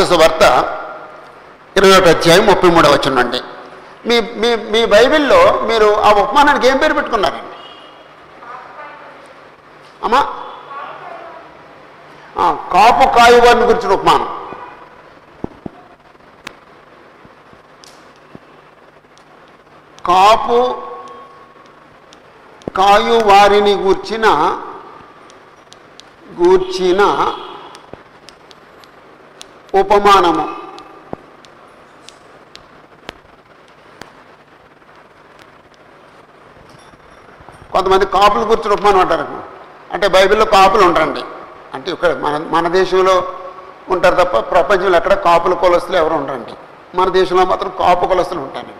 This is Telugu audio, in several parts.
మత్స్సు వార్త ఇరవై ఒకటి అధ్యాయం ముప్పై మూడవ వచ్చిండండి మీ మీ మీ బైబిల్లో మీరు ఆ ఉపమానానికి ఏం పేరు పెట్టుకున్నారండి? అమ్మా? కాపు కాయువారిని గురించిన ఉపమానం. కాపు కాయు వారిని గూర్చిన గూర్చిన ఉపమానము. కొంతమంది కాపులు గురించి ఉపమానం అంటారు. అంటే బైబిల్లో కాపులు ఉంటారండి అంటే ఇక్కడ మన మన దేశంలో ఉంటారు తప్ప ప్రపంచంలో ఎక్కడ కాపుల కులస్తులు ఎవరు ఉండరండి. మన దేశంలో మాత్రం కాపు కులస్తులు ఉంటారండి.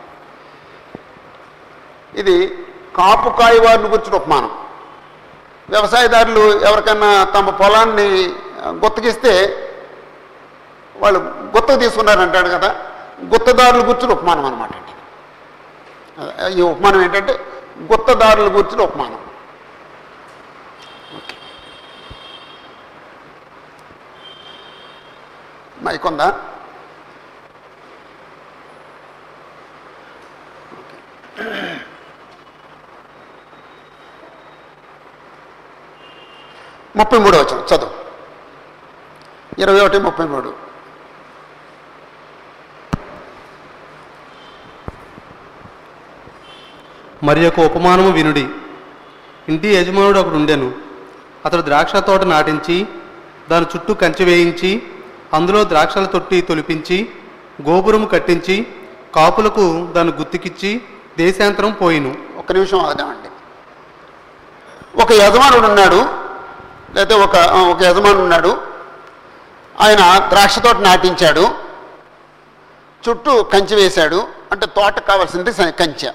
ఇది కాపు కాయవారిని గురించిన ఉపమానం. వ్యవసాయదారులు ఎవరికన్నా తమ పొలాన్ని గుత్తకిస్తే వాళ్ళు గుత్తకు తీసుకున్నారంటాడు కదా గుత్తదారుల గుర్చిన ఉపమానం అనమాట అండి. ఈ ఉపమానం ఏంటంటే గుత్తదారుల గుర్చిన ఉపమానం. ఓకే. మైక్ ముప్పై మూడు వచ్చిన చదువు. ఇరవై ఒకటి ముప్పై మూడు. మరి యొక్క ఉపమానము వినుడి. ఇంటి యజమానుడు ఒకడు ఉండెను. అతడు ద్రాక్ష తోట నాటించి దాని చుట్టూ కంచె వేయించి అందులో ద్రాక్షల తొట్టి తొలిపించి గోపురము కట్టించి కాపులకు దాన్ని గుర్తుకిచ్చి దేశాంతరం పోయిను. ఒక నిమిషం ఆదామండి ఒక యజమానుడు ఉన్నాడు. లేకపోతే ఒక ఒక యజమానుడు ఉన్నాడు. ఆయన ద్రాక్ష తోట నాటించాడు. చుట్టూ కంచె వేశాడు. అంటే తోట కావాల్సింది కంచె.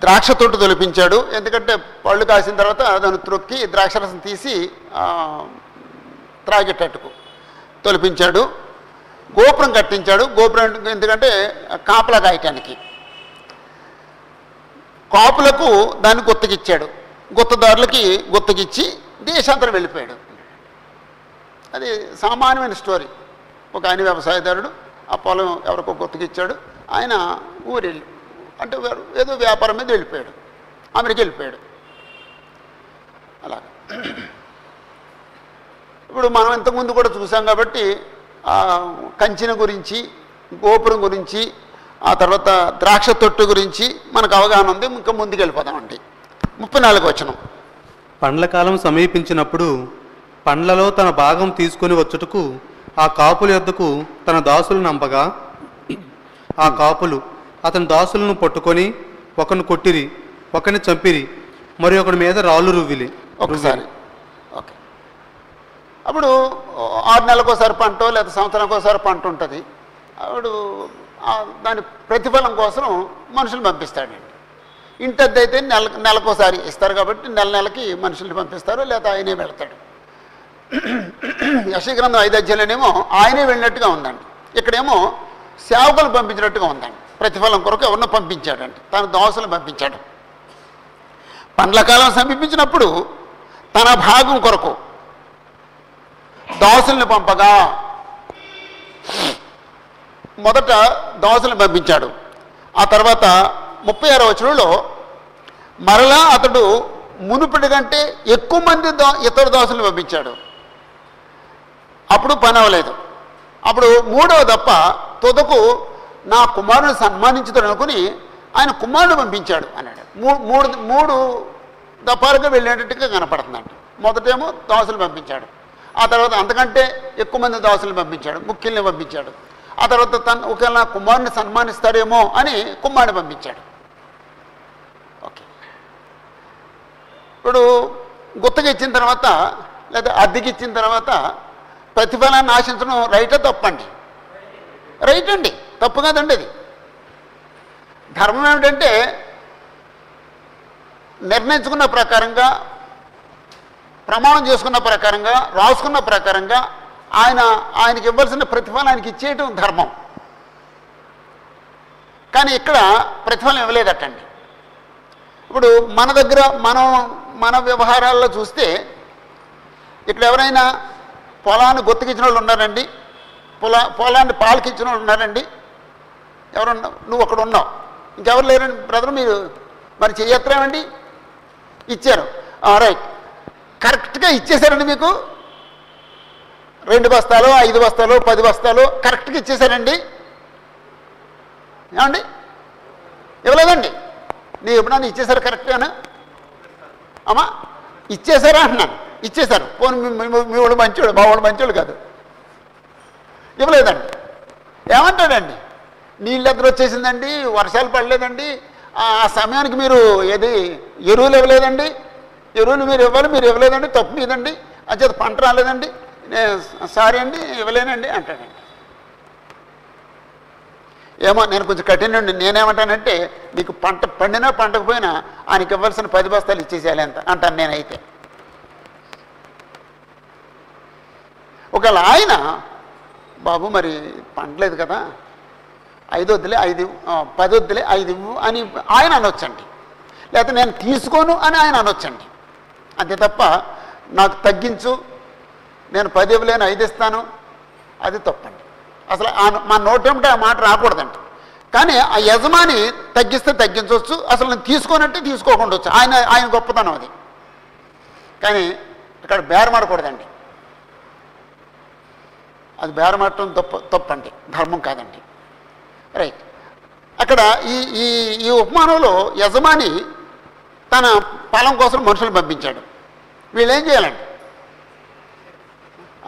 ద్రాక్ష తోట తొలిపించాడు. ఎందుకంటే పళ్ళు కాసిన తర్వాత దాన్ని త్రొక్కి ద్రాక్షరసం తీసి త్రాగేటట్టుకు తొలిపించాడు. గోపురం కట్టించాడు. గోపురం ఎందుకంటే కాపలా కాయటానికి. కాపులకు దాన్ని గుత్తకిచ్చాడు. గుత్తదారులకి గుత్తకిచ్చి దేశాంతరం వెళ్ళిపోయాడు. అది సామాన్యమైన స్టోరీ. ఒక ఆయన వ్యవసాయదారుడు ఆ పొలం ఎవరికో గుర్తుకిచ్చాడు ఆయన ఊరెళ్ళి అంటే ఏదో వ్యాపారం మీద వెళ్ళిపోయాడు. అమెరికా వెళ్ళిపోయాడు. అలా ఇప్పుడు మనం ఇంతకుముందు కూడా చూసాం కాబట్టి కంచిన గురించి గోపురం గురించి ఆ తర్వాత ద్రాక్ష తొట్టు గురించి మనకు అవగాహన ఉంది. ఇంకా ముందుకు వెళ్ళిపోదామండి ముప్పై నాలుగు వచనం. పండ్ల కాలం సమీపించినప్పుడు పండ్లలో తన భాగం తీసుకొని వచ్చుటకు ఆ కాపుల యొద్దకు తన దాసులు నంపగా ఆ కాపులు అతని దాసులను పట్టుకొని ఒకని కొట్టిరి ఒకని చంపిరి మరి ఒకడి మీద రాళ్ళు రువ్విలి. ఒకసారి. ఓకే. అప్పుడు ఆరు నెలలకోసారి పంట లేదా సంవత్సరానికి ఒకసారి పంట ఉంటుంది. అప్పుడు దాని ప్రతిఫలం కోసం మనుషులు పంపిస్తాడండి ఇంటద్దు అయితే నెల నెలకోసారి ఇస్తారు కాబట్టి నెల నెలకి మనుషుల్ని పంపిస్తారు లేదా ఆయనే వెళ్తాడు యశగ్రంథం ఐదు అధ్యాయులనేమో ఆయనే వెళ్ళినట్టుగా ఉందండి. ఇక్కడేమో సేవకులు పంపించినట్టుగా ఉందండి. ప్రతిఫలం కొరకు ఎవరినో పంపించాడండి. తన దోసలు పంపించాడు. పండ్ల కాలం సమీపించినప్పుడు తన భాగం కొరకు దోసల్ని పంపగా మొదట దోసల్ని పంపించాడు. ఆ తర్వాత ముప్పై ఆరో వచనంలో మరలా అతడు మునుపటి కంటే ఎక్కువ మంది దో ఇతర దోసల్ని పంపించాడు. అప్పుడు పని అవ్వలేదు. అప్పుడు మూడవ దప్ప తుదకు నా కుమారుని సన్మానించుతాడు అనుకుని ఆయన కుమారుడు పంపించాడు అన్నాడు. మూడు మూడు దఫాలుగా వెళ్ళేటట్టుగా కనపడుతుందండి మొదటేమో దాసులు పంపించాడు. ఆ తర్వాత అంతకంటే ఎక్కువ మంది దాసులు పంపించాడు ముఖ్యుల్ని పంపించాడు. ఆ తర్వాత తను ఒకవేళ నా కుమారుని సన్మానిస్తాడేమో అని కుమారుని పంపించాడు. ఓకే. ఇప్పుడు గుత్తగా ఇచ్చిన తర్వాత లేదా అద్దెకి ఇచ్చిన తర్వాత ప్రతిఫలాన్ని ఆశించడం రైటా తప్పండి. రైట్ అండి తప్పు కాదండి అది. ధర్మం ఏమిటంటే నిర్ణయించుకున్న ప్రకారంగా ప్రమాణం చేసుకున్న ప్రకారంగా రాసుకున్న ప్రకారంగా ఆయన ఆయనకి ఇవ్వాల్సిన ప్రతిఫలం ఆయనకి ఇచ్చేయటం ధర్మం. కానీ ఇక్కడ ప్రతిఫలం ఇవ్వలేదటండి. ఇప్పుడు మన దగ్గర మనం మన వ్యవహారాల్లో చూస్తే ఇక్కడ ఎవరైనా పొలాన్ని గుర్తుకిచ్చిన వాళ్ళు ఉన్నారండి. పొలా పొలాన్ని పాలకి ఇచ్చిన వాళ్ళు ఉన్నారండి ఎవరున్నా నువ్వు అక్కడ ఉన్నావు ఇంకెవరు లేరండి బ్రదర్ మీరు మరి చెయ్యత్రేమండి ఇచ్చారు రైట్ కరెక్ట్గా ఇచ్చేశారండి మీకు రెండు బస్తాలు ఐదు బస్తాలు పది బస్తాలు కరెక్ట్గా ఇచ్చేశారండి ఏమండి ఇవ్వలేదండి నీ ఎప్పుడన్నా ఇచ్చేసారు కరెక్ట్గాను అమ్మా ఇచ్చేశారా అంటున్నాను ఇచ్చేశారు పోనీ మీ- మీ- మంచోడు మా వాళ్ళు మంచోడు కాదు ఇవ్వలేదండి. ఏమంటాడండి? నీళ్ళు ఎదురు వచ్చేసిందండి? వర్షాలు పడలేదండి. ఆ సమయానికి మీరు ఏది ఎరువులు ఇవ్వలేదండి? ఎరువులు మీరు ఇవ్వాలి మీరు ఇవ్వలేదండి. తప్పు మీదండి. అంచేత పంట రాలేదండి. సారీ అండి ఇవ్వలేనండి అంటాడండి. ఏమో నేను కొంచెం కఠినండి నేనేమంటానంటే మీకు పంట పండినా పండకపోయినా ఆయనకి ఇవ్వాల్సిన పది బస్తాలు ఇచ్చేసేయాలి అంత అంటాను నేనైతే. ఒకవేళ ఆయన బాబు మరి పండలేదు కదా. ఐదు వద్దులే ఐదు పది వద్దులే ఐదు ఇవ్వు అని ఆయన అనొచ్చండి. లేకపోతే నేను తీసుకోను అని ఆయన అనొచ్చండి. అంతే తప్ప నాకు తగ్గించు నేను పది ఇవ్వలేను ఐదు ఇస్తాను అది తప్పండి. అసలు ఆ మా నోటేమిటో ఆ మాట రాకూడదండి. కానీ ఆ యజమాని తగ్గిస్తే తగ్గించవచ్చు అసలు నేను తీసుకోనంటే తీసుకోకుండా వచ్చు. ఆయన ఆయన గొప్పతనం అది. కానీ ఇక్కడ బేరమాడకూడదండి. అది బేరమాడటం తప్ప తప్పండి. ధర్మం కాదండి. రైట్. అక్కడ ఈ ఈ ఈ ఉపమానంలో యజమాని తన పొలం కోసం మనుషులు పంపించాడు. వీళ్ళు ఏం చేయాలండి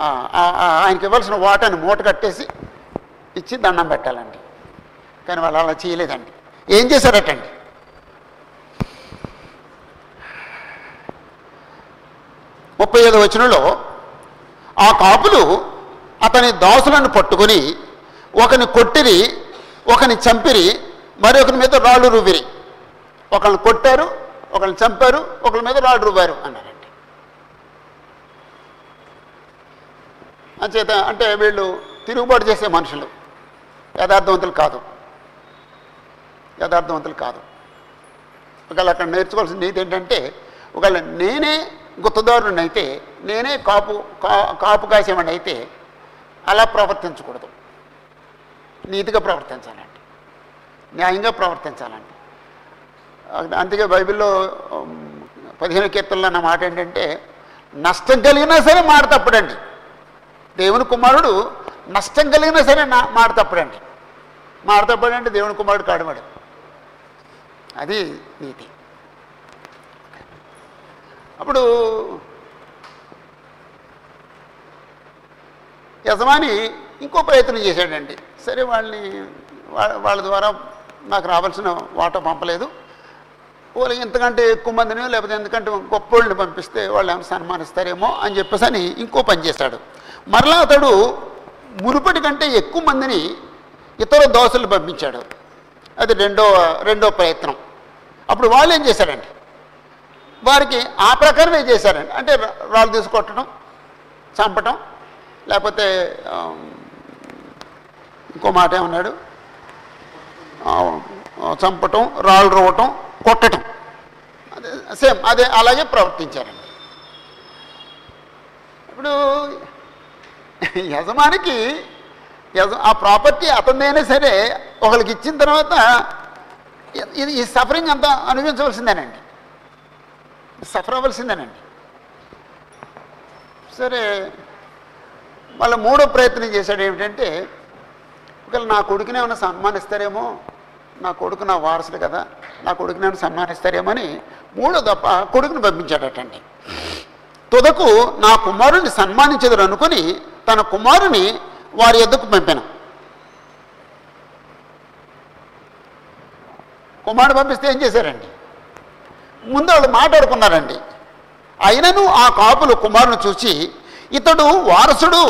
ఆయనకి ఇవ్వాల్సిన వాటాన్ని మూట కట్టేసి ఇచ్చి దండం పెట్టాలండి. కానీ వాళ్ళు అలా చేయలేదండి. ఏం చేశారటండి? ముప్పై ఐదు వచనంలో ఆ కాపులు అతని దాసులను పట్టుకొని ఒకని కొట్టిరి ఒకని చంపిరి మరొకరి మీద రాళ్ళు రువ్విరి. ఒకరిని కొట్టారు ఒకరిని చంపారు ఒకరి మీద రాళ్ళు రువ్వారు అన్నారండి అంచేత అంటే వీళ్ళు తిరుగుబాటు చేసే మనుషులు. యథార్థవంతులు కాదు. యథార్థవంతులు కాదు. ఒకవేళ అక్కడ నేర్చుకోవాల్సిన నీతి ఏంటంటే ఒకవేళ నేనే గుత్తదారుని అయితే నేనే కాపు కా కాపు కాసేవాడిని అయితే అలా ప్రవర్తించకూడదు. నీతిగా ప్రవర్తించాలండి. న్యాయంగా ప్రవర్తించాలండి. అందుకే బైబిల్లో పదిహేను కీర్తనలో అన్న మాట ఏంటంటే నష్టం కలిగినా సరే మాట తప్పడండి. దేవుని కుమారుడు నష్టం కలిగినా సరే నా మాట తప్పడండి. మాట తప్పడంటే దేవుని కుమారుడు కాడమడు అది నీతి. అప్పుడు యజమాని ఇంకో ప్రయత్నం చేశాడండి. సరే వాళ్ళని వాళ్ళ ద్వారా నాకు రావాల్సిన వాటా పంపలేదు. వాళ్ళు ఇంతకంటే ఎక్కువ మందిని లేకపోతే ఎందుకంటే గొప్పోళ్ళని పంపిస్తే వాళ్ళు ఏమైనా సన్మానిస్తారేమో అని చెప్పేసి అని ఇంకో పని చేశాడు. మరలా అతడు మునుపటి కంటే ఎక్కువ మందిని ఇతర దోశలు పంపించాడు. అది రెండో రెండో ప్రయత్నం. అప్పుడు వాళ్ళు ఏం చేశారండి? వారికి ఆ ప్రకారమే చేశారండి. అంటే రాళ్ళు తీసుకొట్టడం చంపటం లేకపోతే ఇంకో మాట ఏమన్నాడు? చంపటం రాళ్ళు రువ్వటం కొట్టడం అదే సేమ్ అదే అలాగే ప్రవర్తించారండి. ఇప్పుడు యజమానికి యజ ఆ ప్రాపర్టీ అతనిదైనా సరే ఒకరికి ఇచ్చిన తర్వాత ఇది ఈ సఫరింగ్ అంతా అనుభవించవలసిందేనండి. సఫర్ అవ్వాల్సిందేనండి సరే మళ్ళీ మూడో ప్రయత్నం చేశాడు ఏమిటంటే ఒకవేళ నా కొడుకునే ఏమైనా సన్మానిస్తారేమో నా కొడుకు నా వారసుడు కదా నా కొడుకుని ఏమైనా సన్మానిస్తారేమో అని మూడో తప్ప కొడుకుని పంపించాడటండి. తుదకు నా కుమారుని సన్మానించదురు అనుకుని తన కుమారుని వారి ఎద్దుకు పంపాను. కుమారుడు పంపిస్తే ఏం చేశారండి? ముందు వాళ్ళు మాట్లాడుకున్నారండి. అయినను ఆ కాపులు కుమారుని చూసి ఇతడు వారసుడు.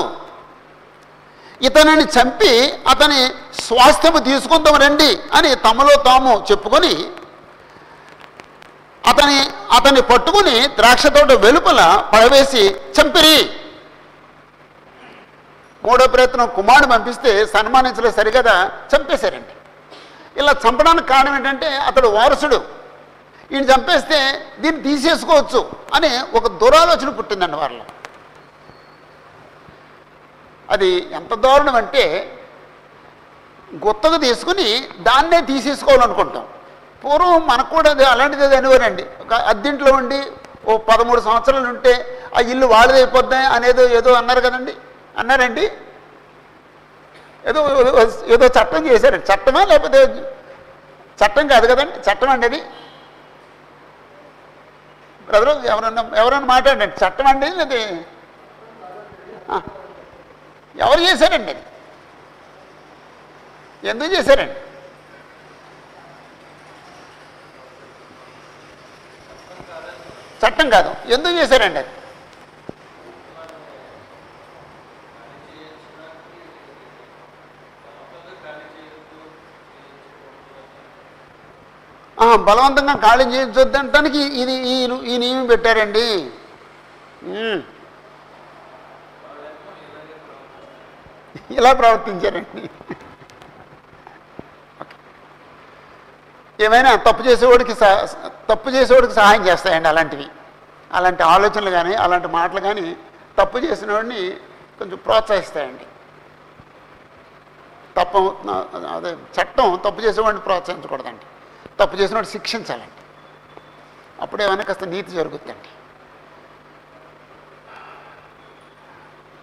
ఇతనిని చంపి అతని స్వాస్థ్యము తీసుకుందాం రండి అని తమలో తాము చెప్పుకొని అతని అతన్ని పట్టుకుని ద్రాక్ష తోట వెలుపల పడవేసి చంపిరి. మూడో ప్రయత్నం కుమారుడు పంపిస్తే సన్మానించలేదు సరిగదా చంపేశారండి. ఇలా చంపడానికి కారణం ఏంటంటే అతడు వారసుడు. ఈయన చంపేస్తే దీన్ని తీసేసుకోవచ్చు అని ఒక దురాలోచన పుట్టిందండి వాళ్ళలో అది ఎంత దారుణం అంటే గుత్తగా తీసుకుని దాన్నే తీసేసుకోవాలనుకుంటాం. పూర్వం మనకు కూడా అది అలాంటిది అనివారండి ఒక అద్దెంట్లో ఉండి ఓ పదమూడు సంవత్సరాలు ఉంటే ఆ ఇల్లు వాళ్ళది అయిపోద్ది అనేదో ఏదో అన్నారు కదండి. అన్నారండి? ఏదో ఏదో చట్టం చేశారండి. చట్టమా లేకపోతే చట్టం కాదు కదండి? చట్టం అండి అది? బ్రదరు ఎవరన్నా ఎవరన్నా మాట్లాడండి. చట్టం అండి అది ఎవరు చేశారండి అది? ఎందుకు చేశారండి? చట్టం కాదు. ఎందుకు చేశారండి అది? ఆ, బలవంతంగా ఖాళీ చేయించొద్దంటానికి ఇది ఈ ఈ నియమం పెట్టారండి. ఇలా ప్రవర్తించారండి? ఏమైనా తప్పు చేసేవాడికి సహ- తప్పు చేసేవాడికి సహాయం చేస్తాయండి అలాంటివి. అలాంటి ఆలోచనలు కానీ అలాంటి మాటలు కానీ తప్పు చేసిన వాడిని కొంచెం ప్రోత్సహిస్తాయండి. తప్ప అదే చట్టం తప్పు చేసేవాడిని ప్రోత్సహించకూడదండి. తప్పు చేసినవాడు శిక్షించాలండి. అప్పుడేమైనా కాస్త నీతి జరుగుతుందండి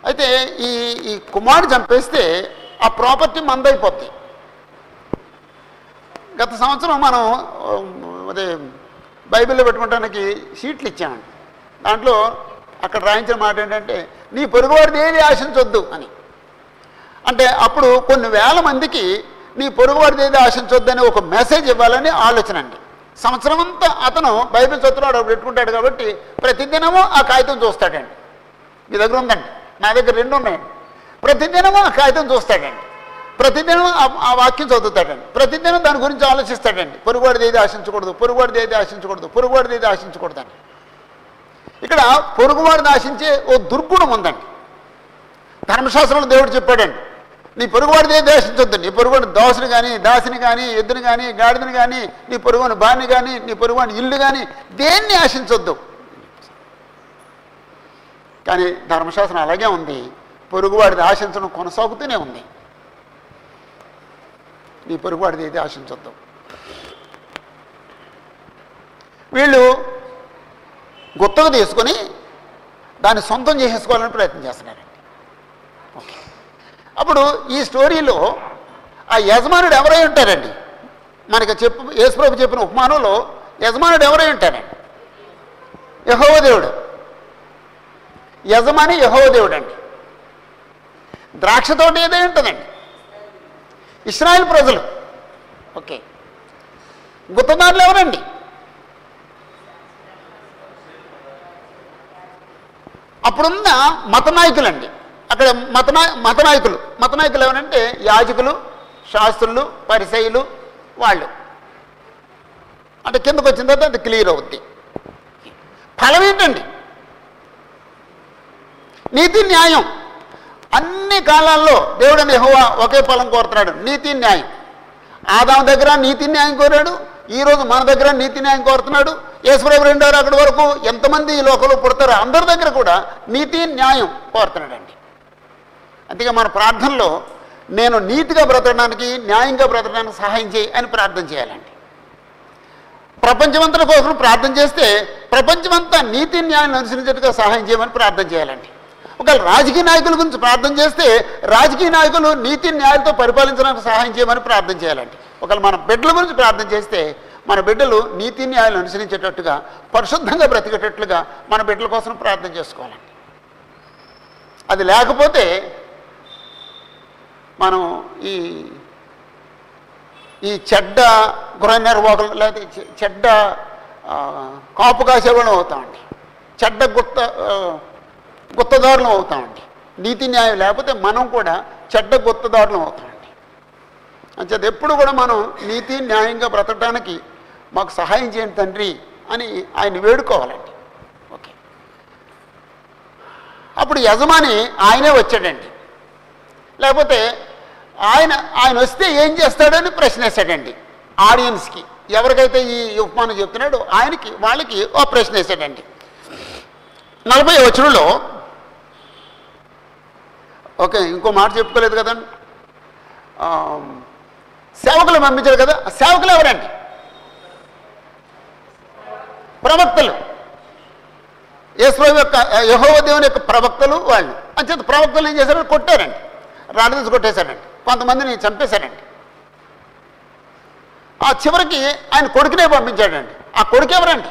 అయితే ఈ ఈ కుమారుడు చంపేస్తే ఆ ప్రాపర్టీ మందైపోద్ది. గత సంవత్సరం మనం అదే బైబిల్లో పెట్టుకోవడానికి షీట్లు ఇచ్చామండి. దాంట్లో అక్కడ రాయించిన మాట ఏంటంటే నీ పొరుగువాడిది ఏది ఆశించొద్దు అని. అంటే అప్పుడు కొన్ని వేల మందికి నీ పొరుగువాడిది ఏది ఆశించొద్దు అని ఒక మెసేజ్ ఇవ్వాలని ఆలోచన అండి. సంవత్సరం అంతా అతను బైబిల్ చదువుతున్నాడు పెట్టుకుంటాడు కాబట్టి ప్రతిదినము ఆ కాగితం చూస్తాడండి. మీ దగ్గర ఉందండి. నా దగ్గర రెండు ఉన్నాయండి ప్రతిదినము ఆ కాగితం చూస్తాడండి. ప్రతిదినం ఆ- వాక్యం చదువుతాడండి. ప్రతిదినం దాని గురించి ఆలోచిస్తాడండి. పొరుగువాడిది ఏది ఆశించకూడదు? పొరుగువాడిది ఏది ఆశించకూడదు? పొరుగువాడిది ఏది ఆశించకూడదు ఇక్కడ పొరుగువాడిని ఆశించే ఓ దుర్గుణం ఉందండి. ధర్మశాస్త్రంలో దేవుడు చెప్పాడండి. నీ పొరుగువాడిది ఏది నీ పొరుగువాడి దోసని కానీ దాసిని కానీ ఎద్దుని కానీ గాడిదని కానీ నీ పొరుగువాని బాని కానీ నీ పొరుగువాని ఇల్లు కానీ దేన్ని ఆశించొద్దు? కానీ ధర్మశాస్త్రం అలాగే ఉంది. పొరుగువాడిది ఆశించడం కొనసాగుతూనే ఉంది. నీ పొరుగువాడిది అయితే ఆశించొద్దు. వీళ్ళు గుత్తకు తీసుకొని దాన్ని సొంతం చేసేసుకోవాలని ప్రయత్నం చేస్తున్నారండి ఓకే. అప్పుడు ఈ స్టోరీలో ఆ యజమానుడు ఎవరై ఉంటారండి? మనకి చెప్పు యేసుప్రభు చెప్పిన ఉపమానంలో యజమానుడు ఎవరై ఉంటారండి? యహోవ దేవుడు. యజమాని యహోదేవుడండి అండి ద్రాక్ష తోట ఏదే ఉంటుందండి. ఇస్రాయల్ ప్రజలు. ఓకే. గుత్తదారులు ఎవరండి? అప్పుడున్న మత నాయకులండి. అక్కడ మత మతనాయకులు మత నాయకులు. మత నాయకులు ఎవరంటే యాజకులు శాస్త్రులు పరిసయులు వాళ్ళు. అంటే కిందకు వచ్చిన తర్వాత అది క్లియర్ అవుద్ది. ఫలం ఏంటండి నీతి న్యాయం. అన్ని కాలాల్లో దేవుడు నెహోవా ఒకే ఫలం కోరుతున్నాడు. నీతి న్యాయం. ఆదాం దగ్గర నీతి న్యాయం కోరాడు. ఈరోజు మన దగ్గర నీతి న్యాయం కోరుతున్నాడు. యేసుప్రభు రెండో అక్కడి వరకు ఎంతమంది ఈ లోకంలో పుడతారో అందరి దగ్గర కూడా నీతి న్యాయం కోరుతున్నాడండి. అందుకే మన ప్రార్థనలో నేను నీతిగా బ్రతకడానికి న్యాయంగా బ్రతకడానికి సహాయం చేయి అని ప్రార్థన చేయాలండి. ప్రపంచమంతా కోసం ప్రార్థన చేస్తే ప్రపంచమంతా నీతి న్యాయం అనుసరించేట్టుగా సహాయం చేయమని ప్రార్థన చేయాలండి. ఒకవేళ రాజకీయ నాయకుల గురించి ప్రార్థన చేస్తే రాజకీయ నాయకులు నీతి న్యాయాలతో పరిపాలించడానికి సహాయం చేయమని ప్రార్థన చేయాలండి. ఒకవేళ మన బిడ్డల గురించి ప్రార్థన చేస్తే మన బిడ్డలు నీతి న్యాయాలు అనుసరించేటట్టుగా పరిశుద్ధంగా బ్రతికేటట్లుగా మన బిడ్డల కోసం ప్రార్థన చేసుకోవాలండి. అది లేకపోతే మనం ఈ ఈ చెడ్డ గృహ నిర్వాహకులు లేకపోతే చెడ్డ కాపు కాసేవాళ్ళం అవుతామండి. చెడ్డ గుత్త గుత్తదారులం అవుతామండి. నీతి న్యాయం లేకపోతే మనం కూడా చెడ్డ గుత్తదారులం అవుతామండి. అంచేది ఎప్పుడు కూడా మనం నీతి న్యాయంగా బ్రతకడానికి మాకు సహాయం చేయండి తండ్రి అని ఆయన వేడుకోవాలండి. ఓకే. అప్పుడు యజమాని ఆయనే వచ్చాడండి. లేకపోతే ఆయన ఆయన వస్తే ఏం చేస్తాడని ప్రశ్నేశాడండి. ఆడియన్స్కి. ఎవరికైతే ఈ ఉపమానం చెప్తున్నాడో ఆయనకి వాళ్ళకి ఓ ప్రశ్న వేశాడండి నలభై వచనంలో ఓకే ఇంకో మాట చెప్పుకోలేదు కదండి. సేవకులు పంపించారు కదా ఆ సేవకులు ఎవరండి? ప్రవక్తలు. యేసుప్రభు యొక్క యహోవ దేవుని యొక్క ప్రవక్తలు వాళ్ళు. అంచేత ప్రవక్తలు ఏం చేశారు కొట్టారండి. రాడదీసి కొట్టేశారండి. కొంతమందిని చంపేశారండి. ఆ చివరికి ఆయన కొడుకునే పంపించాడండి. ఆ కొడుకు ఎవరండి?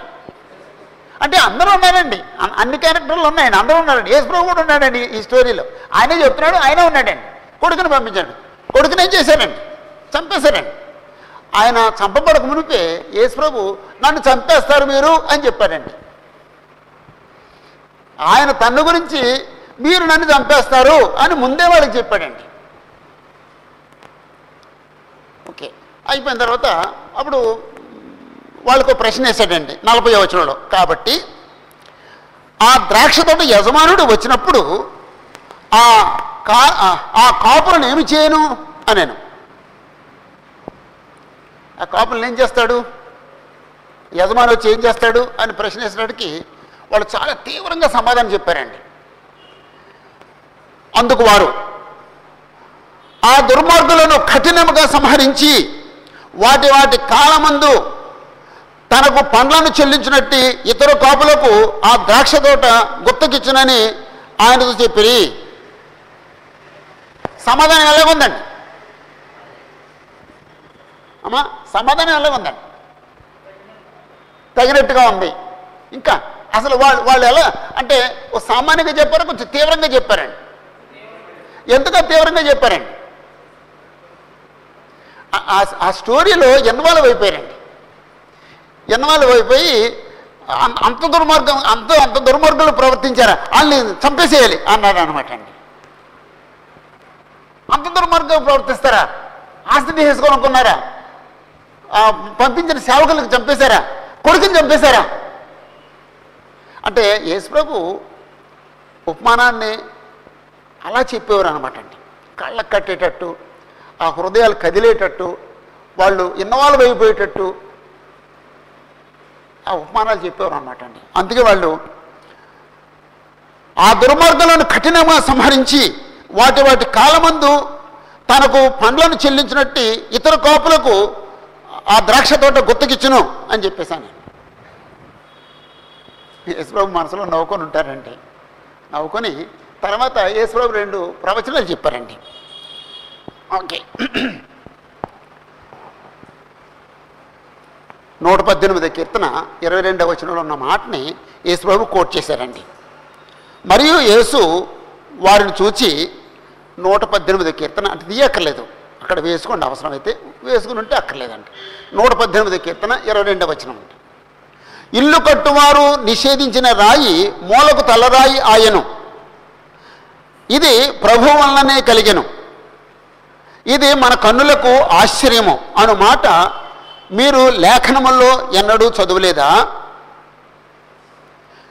అంటే అందరూ ఉన్నారండి అన్ని క్యారెక్టర్లు ఉన్నాయండి. అందరూ ఉన్నారండి యేసుప్రభు కూడా ఉన్నాడండి ఈ స్టోరీలో. ఆయనే చెప్తున్నాడు ఆయన ఉన్నాడండి. కొడుకుని పంపించాడు. కొడుకుని ఏం చేశారండి? చంపేశారండి. ఆయన చంపబడక మునిపే యేసుప్రభు నన్ను చంపేస్తారు మీరు అని చెప్పాడండి. ఆయన తన్ను గురించి మీరు నన్ను చంపేస్తారు అని ముందే వాళ్ళకి చెప్పాడండి. ఓకే. అయిపోయిన తర్వాత అప్పుడు వాళ్ళకు ప్రశ్న వేశాడండి నలభై వచనంలో. కాబట్టి ఆ ద్రాక్ష తోట యజమానుడు వచ్చినప్పుడు ఆ కా ఆ- కాపులను ఏమి చేయను అనేను. ఆ కాపులను ఏం చేస్తాడు? యజమాని వచ్చి ఏం చేస్తాడు అని ప్రశ్న వేసినప్పటికీ వాళ్ళు చాలా తీవ్రంగా సమాధానం చెప్పారండి. అందుకు వారు ఆ దుర్మార్గులను కఠినముగా సంహరించి వాటి వాటి కాలమందు తనకు పండ్లను చెల్లించినట్టు ఇతర కాపులకు ఆ ద్రాక్ష తోట గుర్తుకిచ్చినని ఆయనతో చెప్పి సమాధానం ఎలాగుందండి? అమ్మా సమాధానం ఎలాగుందండి? తగినట్టుగా ఉంది. ఇంకా అసలు వాళ్ళు వాళ్ళు ఎలా అంటే సామాన్యంగా చెప్పారు కొంచెం తీవ్రంగా చెప్పారండి? ఎంతగా తీవ్రంగా చెప్పారండి? ఆ- ఆ స్టోరీలో ఇన్వాల్వ్ అయిపోయారండి. ఎన్నవాళ్ళు అయిపోయి అంత దుర్మార్గం అంత అంత దుర్మార్గులు ప్రవర్తించారా? వాళ్ళని చంపేసేయాలి అన్నాడు అనమాట అండి. అంత దుర్మార్గం ప్రవర్తిస్తారా? ఆస్తి తీసుకోనుకున్నారా అనుకున్నారా పంపించిన సేవకులకు చంపేశారా? కొడుకుని చంపేశారా? అంటే యేసుప్రభు ఉపమానాన్ని అలా చెప్పేవారు అనమాట అండి. కళ్ళకు కట్టేటట్టు ఆ హృదయాలు కదిలేటట్టు వాళ్ళు ఇన్నవాళ్ళు అయిపోయేటట్టు ఆ ఉపమానాలు చెప్పేవారు అనమాట అండి. అందుకే వాళ్ళు ఆ దుర్మార్గులను కఠినంగా సంహరించి వాటి వాటి కాలమందు తనకు పండ్లను చెల్లించినట్టు ఇతర కాపులకు ఆ ద్రాక్ష తోట గుర్తుకిచ్చును అని చెప్పేశాను. యేసుప్రభు మనసులో నవ్వుకొని ఉంటారండి. నవ్వుకొని తర్వాత యేసుప్రభు రెండు ప్రవచనాలు చెప్పారండి. ఓకే. నూట పద్దెనిమిది కీర్తన ఇరవై రెండవ వచనంలో ఉన్న మాటని యేసుప్రభు కోట్ చేశారండి. మరియు యేసు వారిని చూచి నూట పద్దెనిమిది కీర్తన అంటే తీయక్కర్లేదు. అక్కడ వేసుకోండి అవసరమైతే వేసుకుని ఉంటే అక్కర్లేదండి. నూట పద్దెనిమిది కీర్తన ఇరవై రెండవ వచనం అండి. ఇల్లు కట్టువారు నిషేధించిన రాయి మూలకు తలరాయి ఆయను. ఇది ప్రభు వలననే కలిగెను. ఇది మన కన్నులకు ఆశ్చర్యము అను మాట మీరు లేఖనముల్లో ఎన్నడూ చదవలేదా?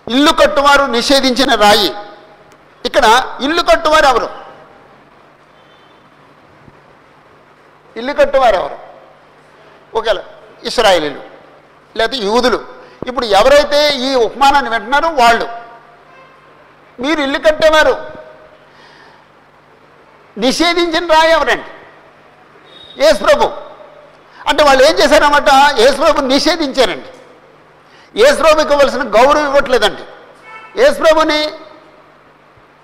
ఇల్లు కట్టువారు నిషేధించిన రాయి. ఇక్కడ ఇల్లు కట్టువారు ఎవరు? ఇల్లు కట్టువారు ఎవరు? ఒకవేళ ఇస్రాయేలీలు లేకపోతే యూదులు. ఇప్పుడు ఎవరైతే ఈ ఉపమానాన్ని వింటున్నారో వాళ్ళు మీరు ఇల్లు కట్టేవారు. నిషేధించిన రాయి ఎవరండి? యేసు ప్రభు. అంటే వాళ్ళు ఏం చేశారన్నమాట? యేసుప్రభు నిషేధించారండి. యేసు ప్రభుకి ఇవ్వాల్సిన గౌరవం ఇవ్వట్లేదండి. యేసుప్రభుని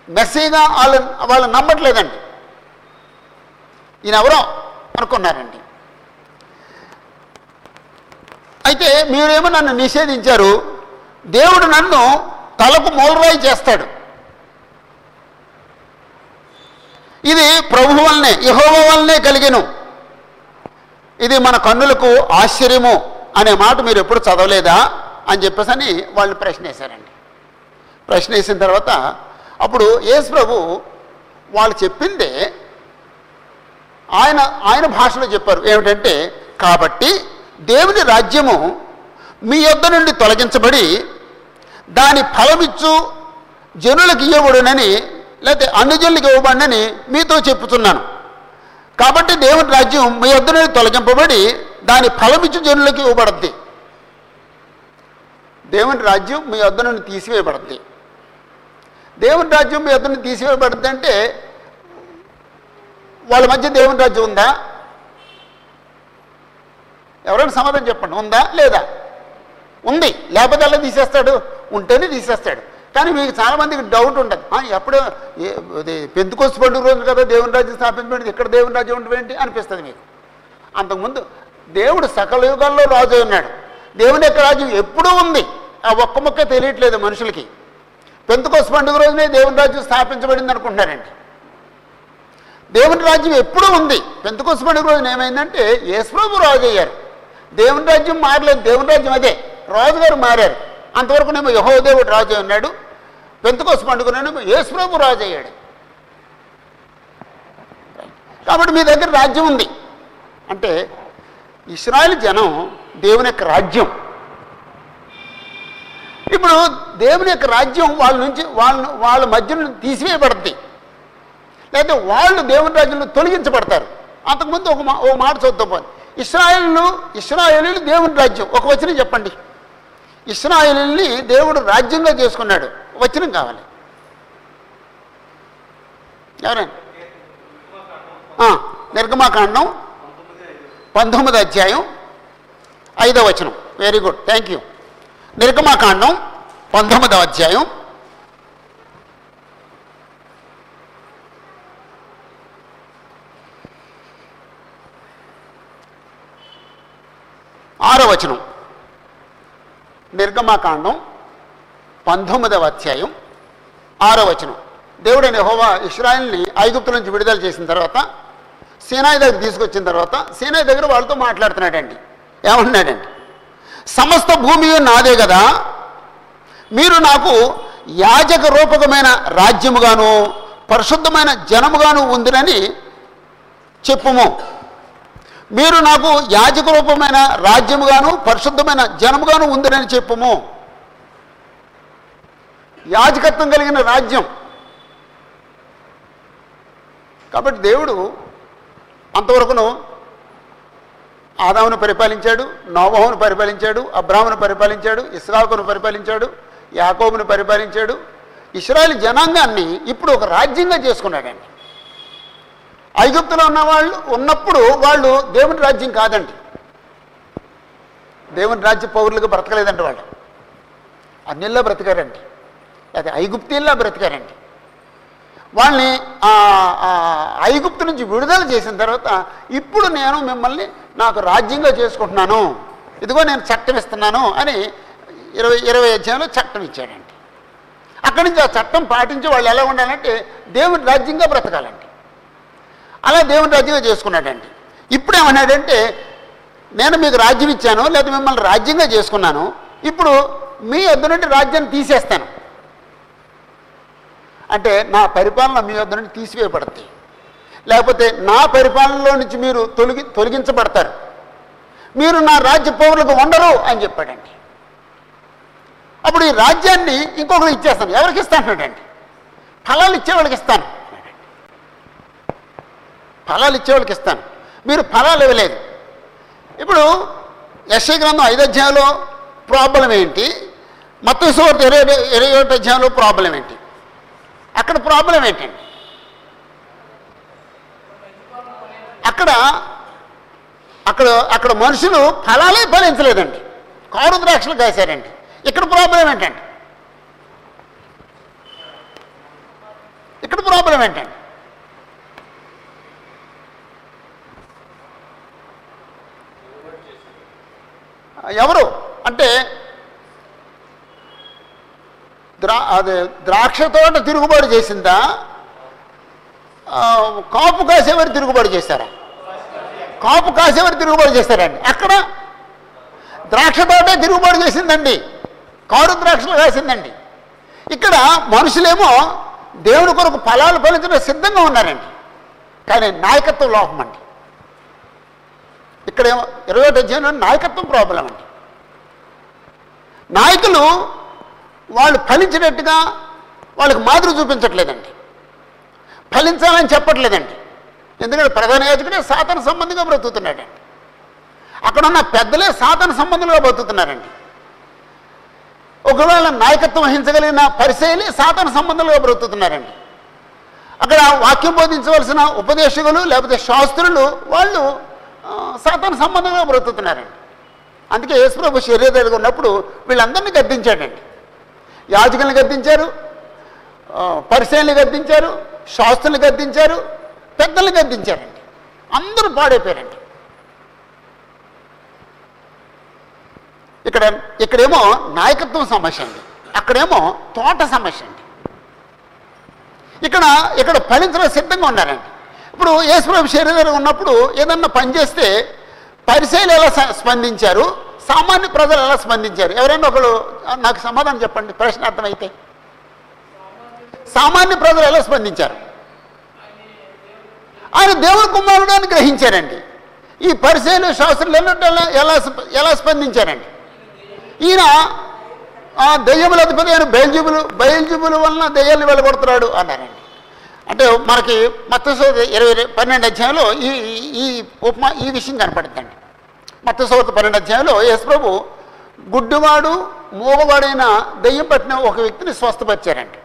మెస్సీగా వాళ్ళు వాళ్ళు నమ్మట్లేదండి. ఈయన ఎవరో అనుకున్నారండి. అయితే మీరేమో నన్ను నిషేధించారు. దేవుడు నన్ను తలకు మూలరాయి చేస్తాడు. ఇది ప్రభు వల్లనే యహోవ వల్లనే కలిగెను. ఇది మన కన్నులకు ఆశ్చర్యము అనే మాట మీరు ఎప్పుడు చదవలేదా అని చెప్పేసి అని వాళ్ళు ప్రశ్న వేశారండి ప్రశ్న వేసిన తర్వాత అప్పుడు యేసు ప్రభు వాళ్ళు చెప్పిందే ఆయన ఆయన భాషలో చెప్పారు. ఏమిటంటే కాబట్టి దేవుని రాజ్యము మీ యొద్ద నుండి తొలగించబడి దాని ఫలమిచ్చు జనులకు ఇవ్వబడునని లేకపోతే అన్ని జనులకు ఇవ్వబడినని మీతో చెప్పుతున్నాను కాబట్టి దేవుని రాజ్యం మీ వద్ద నుండి తొలగింపబడి దాని ఫలమిచ్చు జనులకు ఇవ్వబడుద్ది. దేవుని రాజ్యం మీ వద్ద నుండి తీసివేయబడుద్ది. దేవుని రాజ్యం మీ వద్ద నుండి తీసివేయబడుద్ది అంటే వాళ్ళ మధ్య దేవుని రాజ్యం ఉందా? ఎవరైనా సమాధానం చెప్పండి ఉందా లేదా? ఉంది. లేకపోతే అలా తీసేస్తాడు ఉంటేనే తీసేస్తాడు. కానీ మీకు చాలామందికి డౌట్ ఉంటుంది. "ఆ, ఎప్పుడు ఏ- ఇది పెంతుకొస్తు పండుగ రోజు కదా దేవుని రాజ్యం స్థాపించబడింది ఇక్కడ దేవుని రాజ్యం ఉండడం ఏంటి అనిపిస్తుంది మీకు? అంతకుముందు దేవుడు సకల యుగాల్లో రాజు ఉన్నాడు. దేవుని యొక్క రాజ్యం ఎప్పుడూ ఉంది. ఆ ఒక్క ముక్క తెలియట్లేదు మనుషులకి. పెంతుకొస్తు పండుగ రోజునే దేవుని రాజ్యం స్థాపించబడింది అనుకుంటున్నారండి. దేవుని రాజ్యం ఎప్పుడూ ఉంది. పెంతుకొస్తు పండుగ రోజున ఏమైందంటే యేసుప్రభు రాజు అయ్యారు. దేవుని రాజ్యం మారలేదు. దేవుని రాజ్యం అదే. రాజుగారు మారారు. అంతవరకునేమో యహో యహోదేవుడు రాజు ఉన్నాడు. పెంతుకొస్తు పండుగను యేసుప్రభు రాజు అయ్యాడు కాబట్టి మీ దగ్గర రాజ్యం ఉంది. అంటే ఇస్రాయల్ జనం దేవుని యొక్క రాజ్యం. ఇప్పుడు దేవుని యొక్క రాజ్యం వాళ్ళ నుంచి వాళ్ళ వాళ్ళ మధ్య తీసివేయబడుద్ది. లేకపోతే వాళ్ళు దేవుని రాజ్యంలో తొలగించబడతారు. అంతకుముందు ఒక మా ఒక మాట చూద్దాం పోనీ. ఇస్రాయలు ఇస్రాయలీలు దేవుని రాజ్యం. ఒక వచనం చెప్పండి. ఇస్రాయలీని దేవుడు రాజ్యంగా చేసుకున్నాడు. వచనం కావాలి. ఎవరైనా నిర్గమాకాండం పంతొమ్మిది అధ్యాయం ఐదవ వచనం. వెరీ గుడ్ థ్యాంక్ యూ నిర్గమాకాండం పంతొమ్మిదవ అధ్యాయం ఆరో వచనం. నిర్గమాకాండం పంతొమ్మిదవ అధ్యాయం ఆరో వచనం. దేవుడైన హోవా ఇస్రాయల్ని ఐగుప్తు నుంచి విడుదల చేసిన తర్వాత సేనాయి దగ్గర తీసుకొచ్చిన తర్వాత సేనాయి దగ్గర వాళ్ళతో మాట్లాడుతున్నాడండి. ఏమంటున్నాడండి? సమస్త భూమి నాదే కదా. మీరు నాకు యాజక రూపకమైన రాజ్యముగాను పరిశుద్ధమైన జనముగాను ఉందినని చెప్పుము. మీరు నాకు యాజక రూపమైన రాజ్యముగాను పరిశుద్ధమైన జనముగాను ఉందినని చెప్పుము. యాజకత్వం కలిగిన రాజ్యం. కాబట్టి దేవుడు అంతవరకును ఆదామును పరిపాలించాడు నోవహును పరిపాలించాడు అబ్రాహ్మును పరిపాలించాడు ఇస్రాకును పరిపాలించాడు యాకోబును పరిపాలించాడు. ఇస్రాయల్ జనాంగాన్ని ఇప్పుడు ఒక రాజ్యంగా చేసుకున్నాడండి ఐగుప్తులో ఉన్న వాళ్ళు ఉన్నప్పుడు వాళ్ళు దేవుని రాజ్యం కాదండి. దేవుని రాజ్య పౌరులుగా బ్రతకలేదండి వాళ్ళు. అన్నిల్లో బ్రతికారండి. అది ఐగుప్తీల్లా బ్రతికారండి. వాళ్ళని ఐగుప్తు నుంచి విడుదల చేసిన తర్వాత ఇప్పుడు నేను మిమ్మల్ని నాకు రాజ్యంగా చేసుకుంటున్నాను. ఇదిగో నేను చట్టం ఇస్తున్నాను అని ఇరవై ఇరవై అధ్యాయంలో చట్టం ఇచ్చాడండి అక్కడి నుంచి ఆ చట్టం పాటించి వాళ్ళు ఎలా ఉండాలంటే దేవుని రాజ్యంగా బ్రతకాలండి. అలా దేవుని రాజ్యంగా చేసుకున్నాడండి. ఇప్పుడు ఏమన్నాడంటే నేను మీకు రాజ్యం ఇచ్చాను లేదా మిమ్మల్ని రాజ్యంగా చేసుకున్నాను. ఇప్పుడు మీ ఎద్దు నుండి రాజ్యాన్ని తీసేస్తాను. అంటే నా పరిపాలన మీ వద్ద నుండి తీసివేయబడతాయి. లేకపోతే నా పరిపాలనలో నుంచి మీరు తొలగి తొలగించబడతారు. మీరు నా రాజ్య పౌరులకు ఉండరు అని చెప్పాడండి. అప్పుడు ఈ రాజ్యాన్ని ఇంకొకరు ఇచ్చేస్తాను. ఎవరికి ఇస్తానండి ఫలాలు ఇచ్చేవాళ్ళకి ఇస్తాను. ఫలాలు ఇచ్చేవాళ్ళకి ఇస్తాను. మీరు ఫలాలు ఇవ్వలేదు. ఇప్పుడు యశ్వ గ్రంథం ఐదు అధ్యాయంలో ప్రాబ్లం ఏంటి? మొత్తం ఇరవై ఇరవై ఒకటి అధ్యాయంలో ప్రాబ్లం ఏంటి? అక్కడ ప్రాబ్లం ఏంటండి అక్కడ అక్కడ అక్కడ మనుషులు ఫలాలే ఫలించలేదండి కారు ద్రాక్షలు కాశారండి. ఇక్కడ ప్రాబ్లం ఏంటండి? ఇక్కడ ప్రాబ్లం ఏంటండి? ఎవరు? అంటే ద్రా అదే ద్రాక్ష తోట తిరుగుబాటు చేసిందా? కాపు కాసేవారు తిరుగుబాటు చేశారా కాపు కాసేవారు తిరుగుబాటు చేశారండి అక్కడ ద్రాక్ష తోటే తిరుగుబాటు చేసిందండి. కారు ద్రాక్షలు కాసిందండి ఇక్కడ మనుషులేమో దేవుడి కొరకు ఫలాలు ఫలించడం సిద్ధంగా ఉన్నారండి. కానీ నాయకత్వం లోపం అండి. ఇక్కడేమో ఇరవై ఒకటి అధ్యాయంలో నాయకత్వం ప్రాబ్లం అండి నాయకులు వాళ్ళు ఫలించినట్టుగా వాళ్ళకి మాదిరి చూపించట్లేదండి. ఫలించాలని చెప్పట్లేదండి. ఎందుకంటే ప్రధాన యాజకుడే సాతన సంబంధిగా బ్రతుకుతున్నాడండి. అక్కడ ఉన్న పెద్దలే సాతన సంబంధులుగా బ్రతుకుతున్నారండి. ఒకవేళ నాయకత్వం వహించగలిగిన పరిశైలి సాతన సంబంధాలుగా బ్రతుకుతున్నారండి. అక్కడ వాక్యం బోధించవలసిన ఉపదేశకులు లేకపోతే శాస్త్రులు వాళ్ళు సాతన సంబంధంగా బ్రతుకుతున్నారండి. అందుకే యేసుప్రభు శరీరం ఉన్నప్పుడు వీళ్ళందరినీ గద్దించాడండి. యాజకులను గద్దించారు ఆ, గద్దించారు శాస్త్రులు గద్దించారు పెద్దల్ని గద్దించారండి అందరూ పాడైపోయారండి. ఇక్కడ ఇక్కడేమో నాయకత్వం సమస్య అండి. అక్కడేమో తోట సమస్య అండి. ఇక్కడ ఇక్కడ ఫలించడం సిద్ధంగా ఉన్నారండి. ఇప్పుడు యేసుప్రభు శరీరంలో ఉన్నప్పుడు ఏదన్నా పని చేస్తే పరిశైలు ఎలా స్పందించారు? సామాన్య ప్రజలు ఎలా స్పందించారు. ఎవరైనా ఒకరు నాకు సమాధానం చెప్పండి ప్రశ్న అర్థమైతే. సామాన్య ప్రజలు ఎలా స్పందించారు? ఆయన దేవుని కుమారుడు అని గ్రహించారండి. ఈ పరిశీలు శాస్త్రులు ఎలా ఎలా ఎలా స్పందించారండి? ఈయన ఆ దెయ్యముల అధిపతి ఆయన బయల్జుబులు బయల్జుబుల వలన దెయ్యాన్ని వెళ్ళగొడుతున్నాడు అన్నారండి. అంటే మనకి మత్స్య ఇరవై పన్నెండు అధ్యాయంలో ఈ ఈ- ఈ ఉపమా ఈ విషయం కనపడుతుందండి. మత్తసోత పన్నెండు అధ్యాయంలో యేసుప్రభు గుడ్డివాడు మూగవాడైన దెయ్యం పట్టిన ఒక వ్యక్తిని స్వస్థపరిచారండి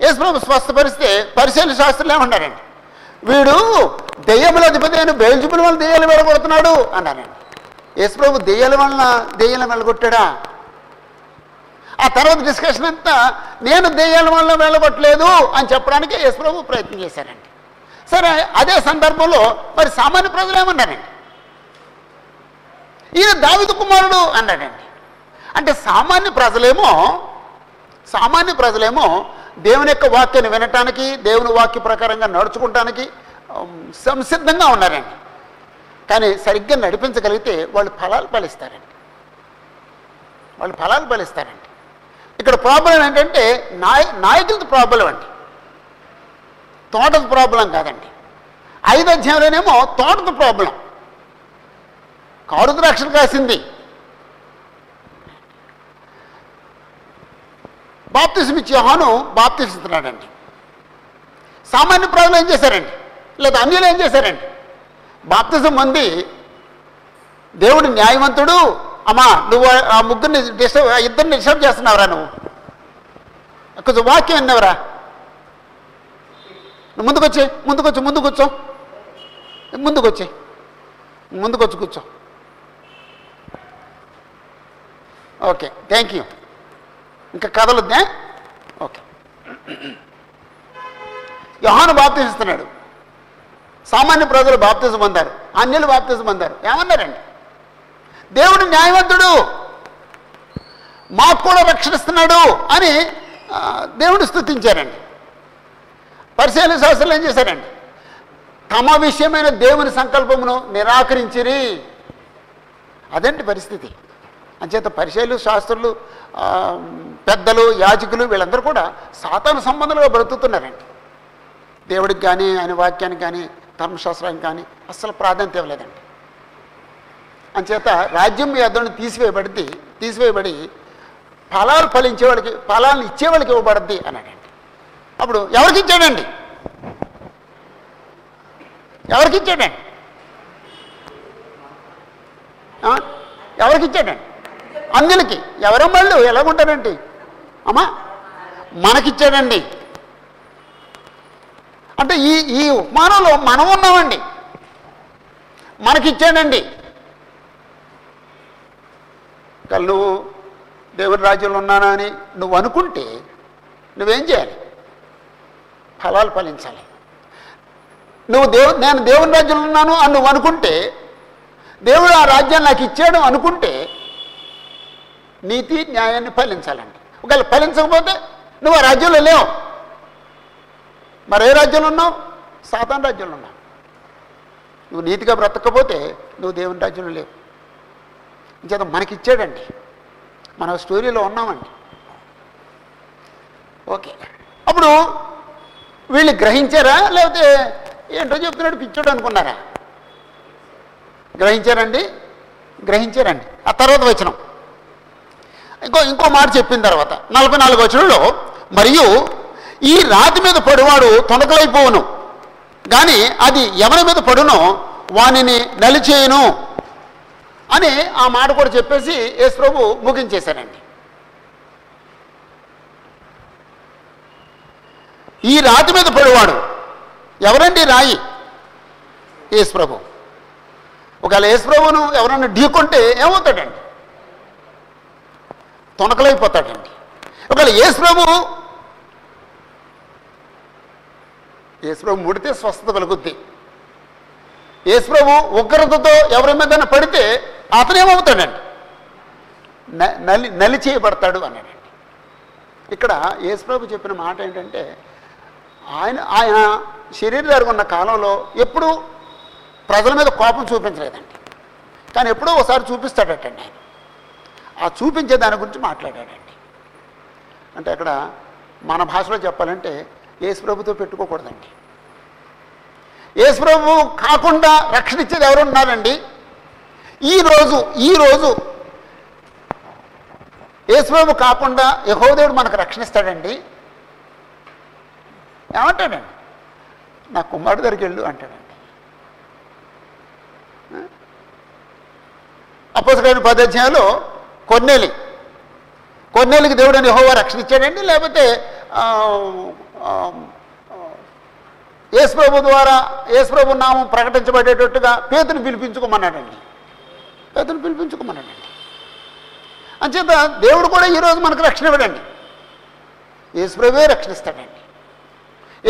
యేసుప్రభు స్వస్థపరిస్తే పరిశీలన శాస్త్రులు ఏమన్నారండి వీడు దెయ్యముల అధిపతి అయిన బయల్జుబుల వల్ల దెయ్యాలు వెళ్ళగొడుతున్నాడు అన్నారండి యేసుప్రభు దెయ్యాల వలన దెయ్యాలు వెళ్ళగొట్టాడా ఆ తర్వాత డిస్కషన్ అంతా నేను దెయ్యాల వల్ల వెళ్ళగొట్టలేదు అని చెప్పడానికి యేసుప్రభు ప్రయత్నం చేశారండి సరే అదే సందర్భంలో మరి సామాన్య ప్రజలు ఏమన్నారండి ఈయన దావిత కుమారుడు అన్నాడండి. అంటే సామాన్య ప్రజలేమో సామాన్య ప్రజలేమో దేవుని యొక్క వాక్యాన్ని వినటానికి దేవుని వాక్య ప్రకారంగా నడుచుకుంటానికి సంసిద్ధంగా ఉన్నారండి. కానీ సరిగ్గా నడిపించగలిగితే వాళ్ళు ఫలాలు ఫలిస్తారండి. వాళ్ళు ఫలాలు ఫలిస్తారండి. ఇక్కడ ప్రాబ్లం ఏంటంటే నాయ నాయకులది ప్రాబ్లం అండి. తోటది ప్రాబ్లం కాదండి. ఐదు అధ్యాయంలోనేమో తోటది ప్రాబ్లం. కారు ద్రాక్షలు కాసింది. బాప్తిసం ఇచ్చి హాను బాప్తిస్తున్నాడండి సామాన్య ప్రజలు ఏం చేశారండి? లేదా అన్యులు ఏం చేశారండి? బాప్తిజం మంది దేవుడు న్యాయవంతుడు. అమ్మా నువ్వు ఆ ముగ్గురిని డిస్టర్బ్ ఇద్దరిని డిస్టర్బ్ చేస్తున్నావురా నువ్వు. కొంచెం వాక్యం విన్నావురా? నువ్వు ముందుకొచ్చి ముందుకొచ్చు ముందు కూర్చో ముందుకొచ్చి ముందుకొచ్చి కూర్చో. ఓకే థ్యాంక్ యూ ఇంకా కథలుద్దా ఓకే. యోహాను బాప్తిస్తున్నాడు సామాన్య ప్రజలు బాప్తిజం పొందారు. అన్యులు బాప్తిజం పొందారు. ఏమన్నారండి? దేవుడు న్యాయవంతుడు. మాకు కూడా రక్షణిస్తున్నాడు అని దేవుడు స్తుతించారండి పరిశీలన శాస్త్రాలు ఏం చేశారండి? తమ విషయమైన దేవుని సంకల్పమును నిరాకరించిరి. అదండి పరిస్థితి? అంచేత పరిశీలు శాస్త్రులు పెద్దలు యాజకులు వీళ్ళందరూ కూడా సాతాను సంబంధాలుగా బ్రతుకుతున్నారండి. దేవుడికి కానీ ఆయన వాక్యానికి కానీ ధర్మశాస్త్రానికి కానీ అస్సలు ప్రాధాన్యత ఇవ్వలేదండి. అంచేత రాజ్యం మీ తీసివేయబడింది తీసివేయబడి ఫలాలు ఫలించేవాళ్ళకి ఫలాలను ఇచ్చేవాళ్ళకి ఇవ్వబడద్ది అన్నాడండి. అప్పుడు ఎవరికి ఇచ్చాడండి? ఎవరికి ఇచ్చాడండి? ఎవరికి ఇచ్చాడండి? అందులకి ఎవరో వాళ్ళు ఎలాగుంటారండి? అమ్మా మనకిచ్చాడండి. అంటే ఈ ఈ ఉపమానంలో మనం ఉన్నామండి. మనకిచ్చాడండి. కళ్ళు నువ్వు దేవుని రాజ్యంలో ఉన్నానా అని నువ్వు అనుకుంటే నువ్వేం చేయాలి? ఫలాలు ఫలించాలి. నువ్వు దేవు నేను దేవుని రాజ్యంలో ఉన్నాను అని నువ్వు అనుకుంటే దేవుడు ఆ రాజ్యాన్ని నాకు ఇచ్చాడు అనుకుంటే నీతి న్యాయాన్ని ఫలించాలండి. ఒకవేళ ఫలించకపోతే నువ్వు ఆ రాజ్యంలో లేవు. మరి ఏ రాజ్యంలో ఉన్నావు? సాతాన్ రాజ్యంలో ఉన్నావు. నువ్వు నీతిగా బ్రతకపోతే నువ్వు దేవుని రాజ్యంలో లేవు. చేత మనకిచ్చాడండి. మన స్టోరీలో ఉన్నామండి. ఓకే. అప్పుడు వీళ్ళు గ్రహించారా? లేకపోతే ఏంటో చెప్తున్నాడు పిచ్చోడు అనుకున్నారా? గ్రహించారండి? గ్రహించారండి. ఆ తర్వాత వచ్చినాం ఇంకో ఇంకో మాట చెప్పిన తర్వాత నలభై నాలుగు వచనంలో మరియు ఈ రాతి మీద పడువాడు తొనకలైపోవును కానీ అది ఎవరి మీద పడునో వానిని నలిచేయును. అని ఆ మాట కూడా చెప్పేసి యేసు ప్రభు ముగించేశారండి ఈ రాతి మీద పడివాడు ఎవరండి రాయి? యేసు ప్రభు. ఒకవేళ యేసు ప్రభును ఎవరన్నా ఢీకొంటే ఏమవుతాడండి? తొనకలైపోతాడండి. ఒకవేళ యేసు యేసుప్రభు యేసు ముడితే స్వస్థత కలుగుద్ది. యేసుప్రభు ఉగ్రతతో ఎవరి మీదైనా పడితే అతను ఏమవుతాడండి? న- నలి నలి చేయబడతాడు అన్నాడండి ఇక్కడ యేసుప్రభు చెప్పిన మాట ఏంటంటే ఆయన ఆయన శరీరం ఉన్న కాలంలో ఎప్పుడూ ప్రజల మీద కోపం చూపించలేదండి. కానీ ఎప్పుడో ఒకసారి చూపిస్తాడటండి ఆయన. ఆ చూపించే దాని గురించి మాట్లాడాడండి. అంటే అక్కడ మన భాషలో చెప్పాలంటే యేసు ప్రభుతో పెట్టుకోకూడదండి. యేసు ప్రభు కాకుండా రక్షణ ఇచ్చేది ఎవరు ఉన్నారండి? ఈరోజు ఈరోజు యేసు కాకుండా యహోదేవుడు మనకు రక్షణ ఇస్తాడండి ఏమంటాడండి? నా కుమారుడు దగ్గరికి వెళ్ళు అంటాడండి. అపోసరైన పదాధ్యాయంలో కొన్నేలి. కొన్నేలికి దేవుడు అని హోవా రక్షణ ఇచ్చాడండి లేకపోతే యేసుప్రభు ద్వారా యేసుప్రభు నామం ప్రకటించబడేటట్టుగా పేతుని పిలిపించుకోమన్నాడండి. పేతుని పిలిపించుకోమన్నాడండి. అంచేత దేవుడు కూడా ఈరోజు మనకు రక్షణ ఇవ్వడండి. యేసుప్రభువే రక్షణిస్తాడండి.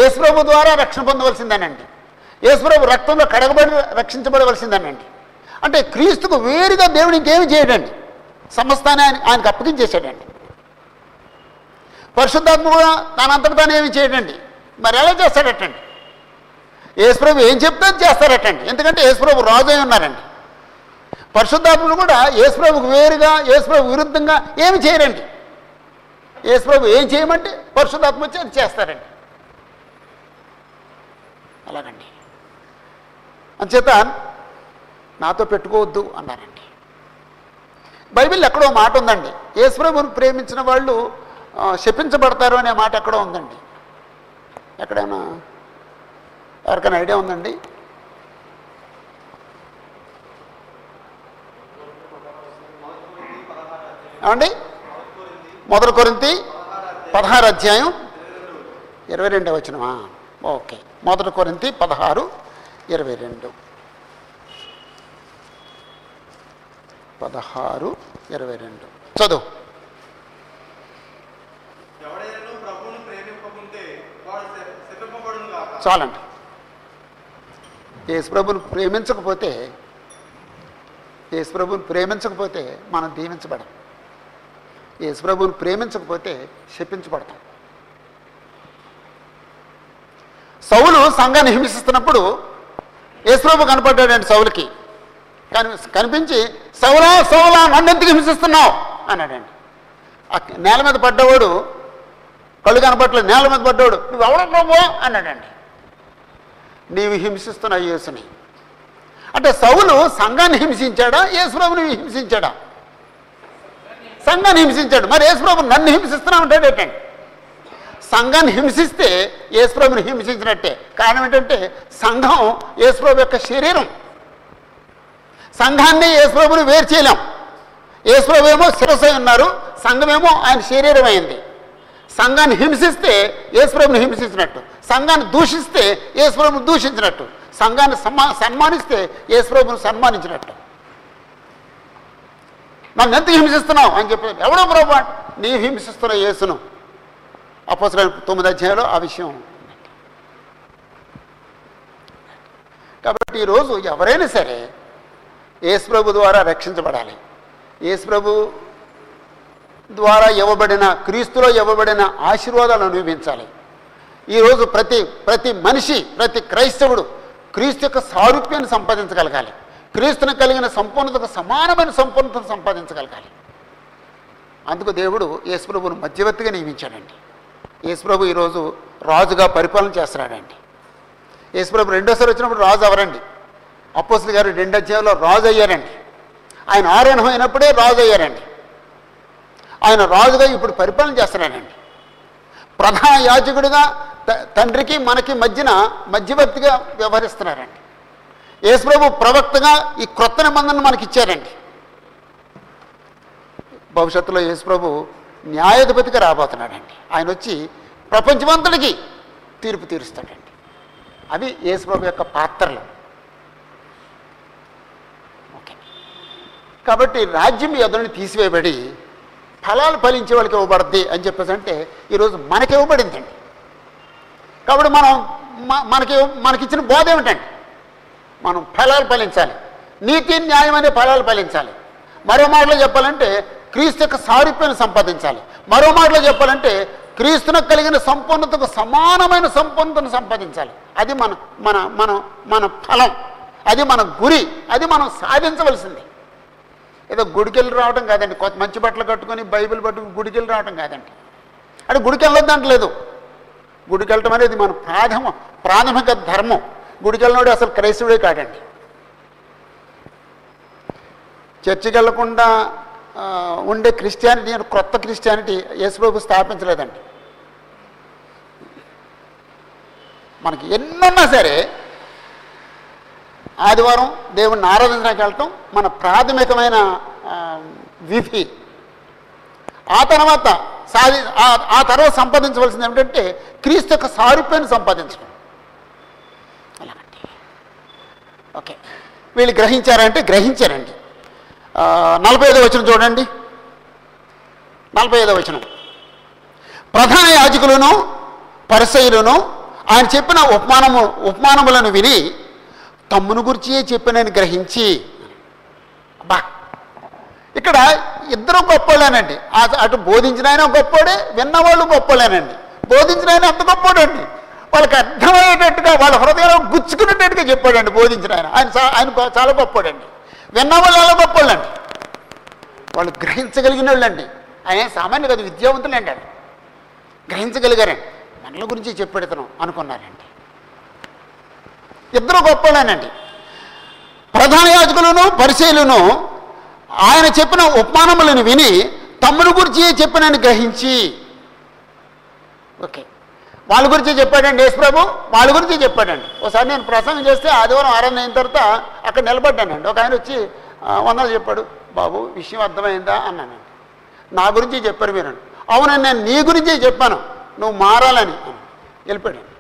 యేసుప్రభు ద్వారా రక్షణ పొందవలసిందేనండి. యేసుప్రభు రక్తంలో కడగబడి రక్షించబడవలసిందేనండి. అంటే క్రీస్తుకు వేరుగా దేవుడు ఇంకేమి చేయడండి. సమస్తాన్ని ఆయన ఆయనకు అప్పగించేశాడండి. పరిశుద్ధాత్మ కూడా తనంతట తాను ఏమి చేయడండి? మరి ఎలా చేస్తాడటండి? యేసుప్రభు ఏం చెప్తే అది చేస్తారటండి ఎందుకంటే యేసుప్రభు రాజు అయి ఉన్నారండి. పరిశుద్ధాత్ములు కూడా యేసుప్రభుకు వేరుగా యేసుప్రభు విరుద్ధంగా ఏమి చేయరండి యేసుప్రభు ఏం చేయమంటే పరిశుద్ధాత్మ వచ్చి అది చేస్తారండి. అలాగండి. అంచేత నాతో పెట్టుకోవద్దు అన్నారండి. బైబిల్ ఎక్కడో మాట ఉందండి. యేసుప్రభుని ప్రేమించిన వాళ్ళు శపించబడతారు అనే మాట ఎక్కడో ఉందండి. ఎక్కడైనా ఎవరికైనా ఐడియా ఉందండి? ఏమండి? మొదటి కొరింతి పదహారు అధ్యాయం ఇరవై రెండవ వచ్చినమా ఓకే. మొదటి కొరింతి పదహారు ఇరవై రెండు. పదహారు ఇరవై రెండు. చదువు. చాలండి. యేసుప్రభుని ప్రేమించకపోతే యేసుప్రభుని ప్రేమించకపోతే మనం దీవించబడం యేసుప్రభుని ప్రేమించకపోతే శపించబడతాం. సౌలు సంఘాన్ని హింసిస్తున్నప్పుడు యేసుప్రభు కనపడ్డాడండి సౌలుకి. కని కనిపించి సౌలా సౌలా నన్నెందుకు హింసిస్తున్నావు? అన్నాడండి. ఆ నేల మీద పడ్డవాడు కళ్ళు కనపట్లేదు నేల మీద పడ్డాడు నువ్వు ఎవడ అన్నాడండి. నీవు హింసిస్తున్నావు యేసుని. అంటే సౌలు సంఘాన్ని హింసించాడా? యేసుప్రభుని హింసించాడా? సంఘాన్ని హింసించాడు. మరి యేసుప్రభు నన్ను హింసిస్తున్నావు అంటాడేటండి సంఘాన్ని హింసిస్తే యేసుప్రభుని హింసించినట్టే. కారణం ఏంటంటే సంఘం యేసుప్రభు యొక్క శరీరం. సంఘాన్ని యేసుప్రభుని వేరు చేయలేం. యేసుప్రభు ఏమో శిరసై ఉన్నారు సంఘమేమో ఆయన శరీరం అయింది సంఘాన్ని హింసిస్తే యేసుప్రభుని హింసించినట్టు సంఘాన్ని దూషిస్తే యేసుప్రభుని దూషించినట్టు. సంఘాన్ని సమ్మా సన్మానిస్తే యేసుప్రభుని సన్మానించినట్టు. నన్ను ఎంత హింసిస్తున్నావు అని చెప్పి ఎవడో ప్రభు అంటే, నీ హింసిస్తున్న యేసును. అపోసర తొమ్మిది అధ్యాయంలో ఆ విషయం కాబట్టి ఈరోజు ఎవరైనా సరే యేసుప్రభు ద్వారా రక్షించబడాలి. యేసుప్రభు ద్వారా ఇవ్వబడిన క్రీస్తులో ఇవ్వబడిన ఆశీర్వాదాలు అనుభవించాలి. ఈరోజు ప్రతి ప్రతి మనిషి ప్రతి క్రైస్తవుడు క్రీస్తు యొక్క సారూప్యాన్ని సంపాదించగలగాలి. క్రీస్తుని కలిగిన సంపూర్ణతకు సమానమైన సంపూర్ణతను సంపాదించగలగాలి. అందుకు దేవుడు యేసుప్రభును మధ్యవర్తిగా నియమించాడండి. యేసుప్రభు ఈరోజు రాజుగా పరిపాలన చేస్తున్నాడండి. యేసుప్రభు రెండోసారి వచ్చినప్పుడు రాజు అవరండి అప్పసులు గారు రెండు అధ్యాయంలో రాజు అయ్యారండి ఆయన ఆరోహణం అయినప్పుడే రాజు అయ్యారండి ఆయన రాజుగా ఇప్పుడు పరిపాలన చేస్తున్నాడండి. ప్రధాన యాజకుడిగా తండ్రికి మనకి మధ్యన మధ్యవర్తిగా వ్యవహరిస్తున్నారండి. యేసుప్రభు ప్రవక్తగా ఈ క్రొత్త నిబంధనను మనకి ఇచ్చారండి భవిష్యత్తులో యేసుప్రభు న్యాయాధిపతిగా రాబోతున్నాడండి. ఆయన వచ్చి ప్రపంచమంతటికి తీర్పు తీరుస్తాడండి. అవి యేసుప్రభు యొక్క పాత్రలు. కాబట్టి రాజ్యం ఎదురుని తీసివేయబడి ఫలాలు ఫలించే వాళ్ళకి ఇవ్వబడుద్ది అని చెప్పేసి అంటే ఈరోజు మనకి ఇవ్వబడిందండి. కాబట్టి మనం మనకి మనకిచ్చిన బోధ ఏమిటండి? మనం ఫలాలు ఫలించాలి. నీతి న్యాయం అనే ఫలాలు ఫలించాలి. మరో మాటలో చెప్పాలంటే క్రీస్తు యొక్క సారూప్యాన్ని సంపాదించాలి. మరో మాటలో చెప్పాలంటే క్రీస్తునకు కలిగిన సంపూర్ణతకు సమానమైన సంపూర్ణతను సంపాదించాలి. అది మన మన మన మన ఫలం. అది మన గురి. అది మనం సాధించవలసింది. ఏదో గుడికెళ్ళి రావడం కాదండి. కొత్త మంచి బట్టలు కట్టుకొని బైబిల్ పట్టుకుని గుడికెళ్ళి రావడం కాదండి. అంటే గుడికి వెళ్ళొద్దు అంటలేదు. గుడికి వెళ్ళటం అనేది మన ప్రాథమ ప్రాథమిక ధర్మం. గుడికి వెళ్ళినోడు అసలు క్రైస్తవుడే కాదండి చర్చికి వెళ్ళకుండా ఉండే క్రిస్టియానిటీ క్రొత్త కొత్త క్రిస్టియానిటీ యేసుప్రభు స్థాపించలేదండి. మనకి ఎన్నున్నా సరే ఆదివారం దేవుణ్ణి ఆరాధించడానికి వెళ్ళటం మన ప్రాథమికమైన విధి. ఆ తర్వాత సాధి ఆ- తర్వాత సంపాదించవలసింది ఏమిటంటే క్రీస్తు యొక్క సారూప్యాన్ని సంపాదించడం. అలాగండి ఓకే. వీళ్ళు గ్రహించారంటే గ్రహించారండి. నలభై ఐదో వచనం చూడండి. నలభై ఐదో వచనం. ప్రధాన యాజకులను పరిసయులను ఆయన చెప్పిన ఉపమానము ఉపమానములను విని తమ్మును గురించి చెప్పినని గ్రహించి బా ఇక్కడ ఇద్దరు గొప్పలేనండి అటు బోధించిన ఆయన గొప్పోడే విన్నవాళ్ళు గొప్పలేనండి బోధించిన ఆయన అంత గొప్పోడండి. వాళ్ళకి అర్థమయ్యేటట్టుగా వాళ్ళ హృదయంలో గుచ్చుకునేటట్టుగా చెప్పాడండి బోధించిన ఆయన ఆయన ఆయన చాలా గొప్పోడండి. విన్నవాళ్ళు అలా గొప్పోళ్ళండి? వాళ్ళు గ్రహించగలిగిన వాళ్ళండి. ఆయన సామాన్య కాదు విద్యావంతులండి. గ్రహించగలిగారండి. మనల గురించి చెప్పెడతాను అనుకున్నారండి. ఇద్దరు గొప్పలేనండి ప్రధాన యాజకులను పరిశీలను ఆయన చెప్పిన ఉపమానములను విని తమ్ముడు గురించి చెప్పినని గ్రహించి. ఓకే. వాళ్ళ గురించి చెప్పాడండి యేసుప్రభు వాళ్ళ గురించి చెప్పాడండి. ఒకసారి నేను ప్రసంగం చేస్తే ఆదివారం ఆరాధన అయిన తర్వాత అక్కడ నిలబడ్డానండి. ఒక ఆయన వచ్చి వందలు చెప్పాడు. బాబు విషయం అర్థమైందా? అన్నానండి. నా గురించి చెప్పారు మీరు అవునండి నేను నీ గురించే చెప్పాను. నువ్వు మారాలని. వెళ్ళిపోయాడు.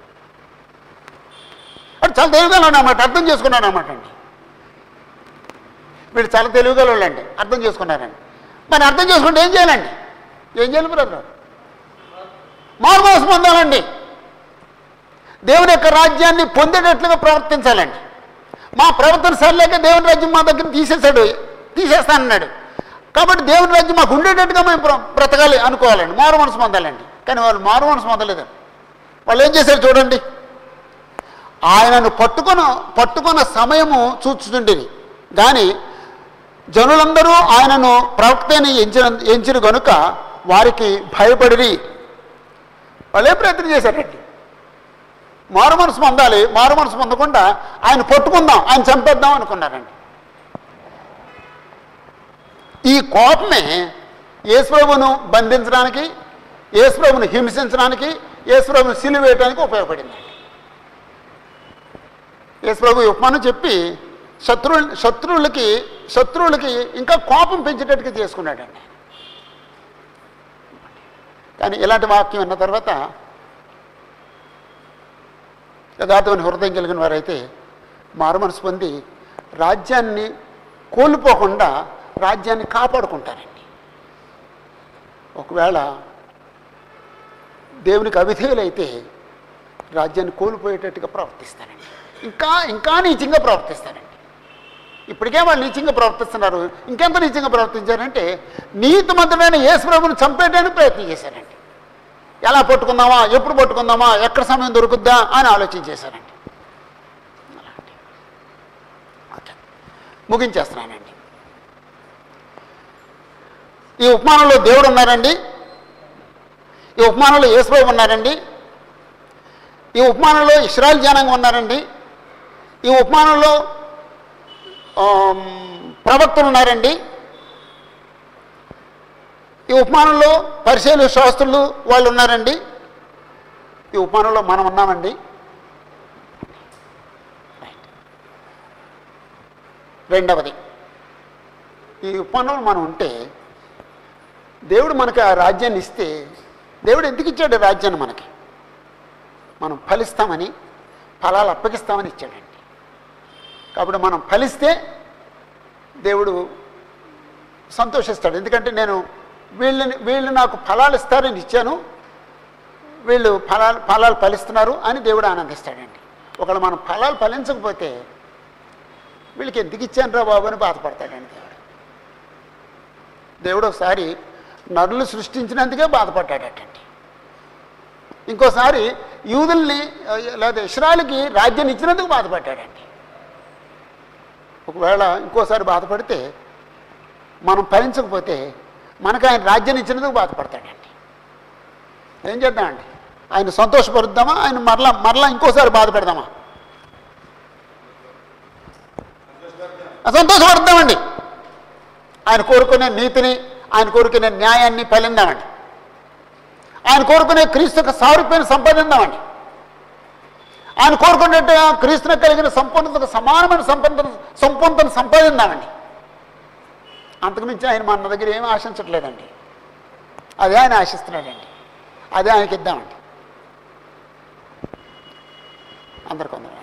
అంటే చాలా తెలివిగా అన్నమాట అర్థం చేసుకున్నాను అన్నమాట అండి. వీళ్ళు చాలా తెలివిగా వాళ్ళండి అర్థం చేసుకున్నారండి మరి అర్థం చేసుకుంటే ఏం చేయాలండి? ఏం చేయాలి బ్రదర్? మారుమోసం పొందాలండి. దేవుని యొక్క రాజ్యాన్ని పొందేటట్లుగా ప్రవర్తించాలండి. మా ప్రవర్తన సరిలేక దేవుని రాజ్యం మా దగ్గర తీసేశాడు తీసేస్తానన్నాడు. కాబట్టి దేవుని రాజ్యం మాకు ఉండేటట్టుగా మేము బ్రతకాలి అనుకోవాలండి మారు మనసు పొందాలండి. కానీ వాళ్ళు మారు మనసు పొందలేదండి. వాళ్ళు ఏం చేశారు చూడండి. ఆయనను పట్టుకున్న పట్టుకున్న సమయము చూచుతుండేది కానీ జనులందరూ ఆయనను ప్రవక్తని ఎంచిన ఎంచిన గనుక వారికి భయపడిరి. వాళ్ళే ప్రయత్నం చేశారండి మారు మనసు పొందాలి మారు మనసు పొందకుండా ఆయన పట్టుకుందాం ఆయన చంపేద్దాం అనుకున్నారండి. ఈ కోపమే యేసుప్రభును బంధించడానికి యేసుప్రభును హింసించడానికి యేసుప్రభును సిలివేయడానికి ఉపయోగపడింది. యేసుప్రభు ఈ ఉపమానం చెప్పి శత్రువు శత్రువులకి శత్రువులకి ఇంకా కోపం పెంచేటట్టుగా చేసుకున్నాడండి. కానీ ఇలాంటి వాక్యం విన్న తర్వాత యథార్థమైన హృదయం కలిగిన వారైతే మారు మనసు పొంది రాజ్యాన్ని కోల్పోకుండా రాజ్యాన్ని కాపాడుకుంటారండి. ఒకవేళ దేవునికి అవిధేయులైతే రాజ్యాన్ని కోల్పోయేటట్టుగా ప్రవర్తిస్తారండి. ఇంకా ఇంకా నీచంగా ప్రవర్తిస్తారండి ఇప్పటికే వాళ్ళు నీచంగా ప్రవర్తిస్తున్నారు. ఇంకెంత నీచంగా ప్రవర్తించారంటే నీతిమంతుడైన యేసుప్రభుని చంపేయడానికి ప్రయత్నం చేశారండి ఎలా పట్టుకుందామా? ఎప్పుడు పట్టుకుందామా? ఎక్కడ సమయం దొరుకుద్దా? అని ఆలోచించేశారండి ఓకే. ముగించేస్తున్నానండి. ఈ ఉపమానంలో దేవుడు ఉన్నారండి. ఈ ఉపమానంలో యేసుప్రభు ఉన్నారండి. ఈ ఉపమానంలో ఇస్రాయల్ జనంగా ఉన్నారండి. ఈ ఉపమానంలో ప్రవక్తలు ఉన్నారండి. ఈ ఉపమానంలో పరిశీలు శాస్త్రులు వాళ్ళు ఉన్నారండి. ఈ ఉపమానంలో మనం ఉన్నామండి. రెండవది ఈ ఉపమానంలో మనం ఉంటే దేవుడు మనకి ఆ రాజ్యాన్ని ఇస్తే దేవుడు ఎందుకు ఇచ్చాడు రాజ్యాన్ని మనకి? మనం ఫలిస్తామని ఫలాలు అప్పగిస్తామని ఇచ్చాడండి. కాబట్టి మనం ఫలిస్తే దేవుడు సంతోషిస్తాడు. ఎందుకంటే నేను వీళ్ళని వీళ్ళు నాకు ఫలాలు ఇస్తారని ఇచ్చాను. వీళ్ళు ఫలాలు ఫలాలు ఫలిస్తున్నారు అని దేవుడు ఆనందిస్తాడండి. ఒకవేళ మనం ఫలాలు ఫలించకపోతే వీళ్ళకి ఎందుకు ఇచ్చాను రా బాబు అని బాధపడతాడండి దేవుడు. దేవుడు ఒకసారి నరులు సృష్టించినందుకే బాధపడ్డాడటండి. ఇంకోసారి యూదుల్ని లేదా ఇస్రాయల్కి రాజ్యాన్ని ఇచ్చినందుకు బాధపడ్డాడండి. ఒకవేళ ఇంకోసారి బాధపడితే మనం ఫలించకపోతే మనకు ఆయన రాజ్యాన్ని ఇచ్చినందుకు బాధపడతాడండి. ఏం చేద్దామండి? ఆయన సంతోషపరుద్దామా? ఆయన మరలా మరలా ఇంకోసారి బాధ పెడదామా సంతోషపడుద్దామండి ఆయన కోరుకునే నీతిని ఆయన కోరుకునే న్యాయాన్ని ఫలిందామండి ఆయన కోరుకునే క్రీస్తుకు సారూప్యాన్ని సంపాదిందామండి ఆయన కోరుకున్నట్టు క్రీస్తున కలిగిన సంపూర్ణతకు సమానమైన సంపన్న సంపూర్ణతను సంపాదిందామండి. అంతకుమించి ఆయన మన దగ్గర ఏమీ ఆశించట్లేదండి. అదే ఆయన ఆశిస్తున్నాడండి. అదే ఆయనకి ఇద్దామండి. అందరికొందరం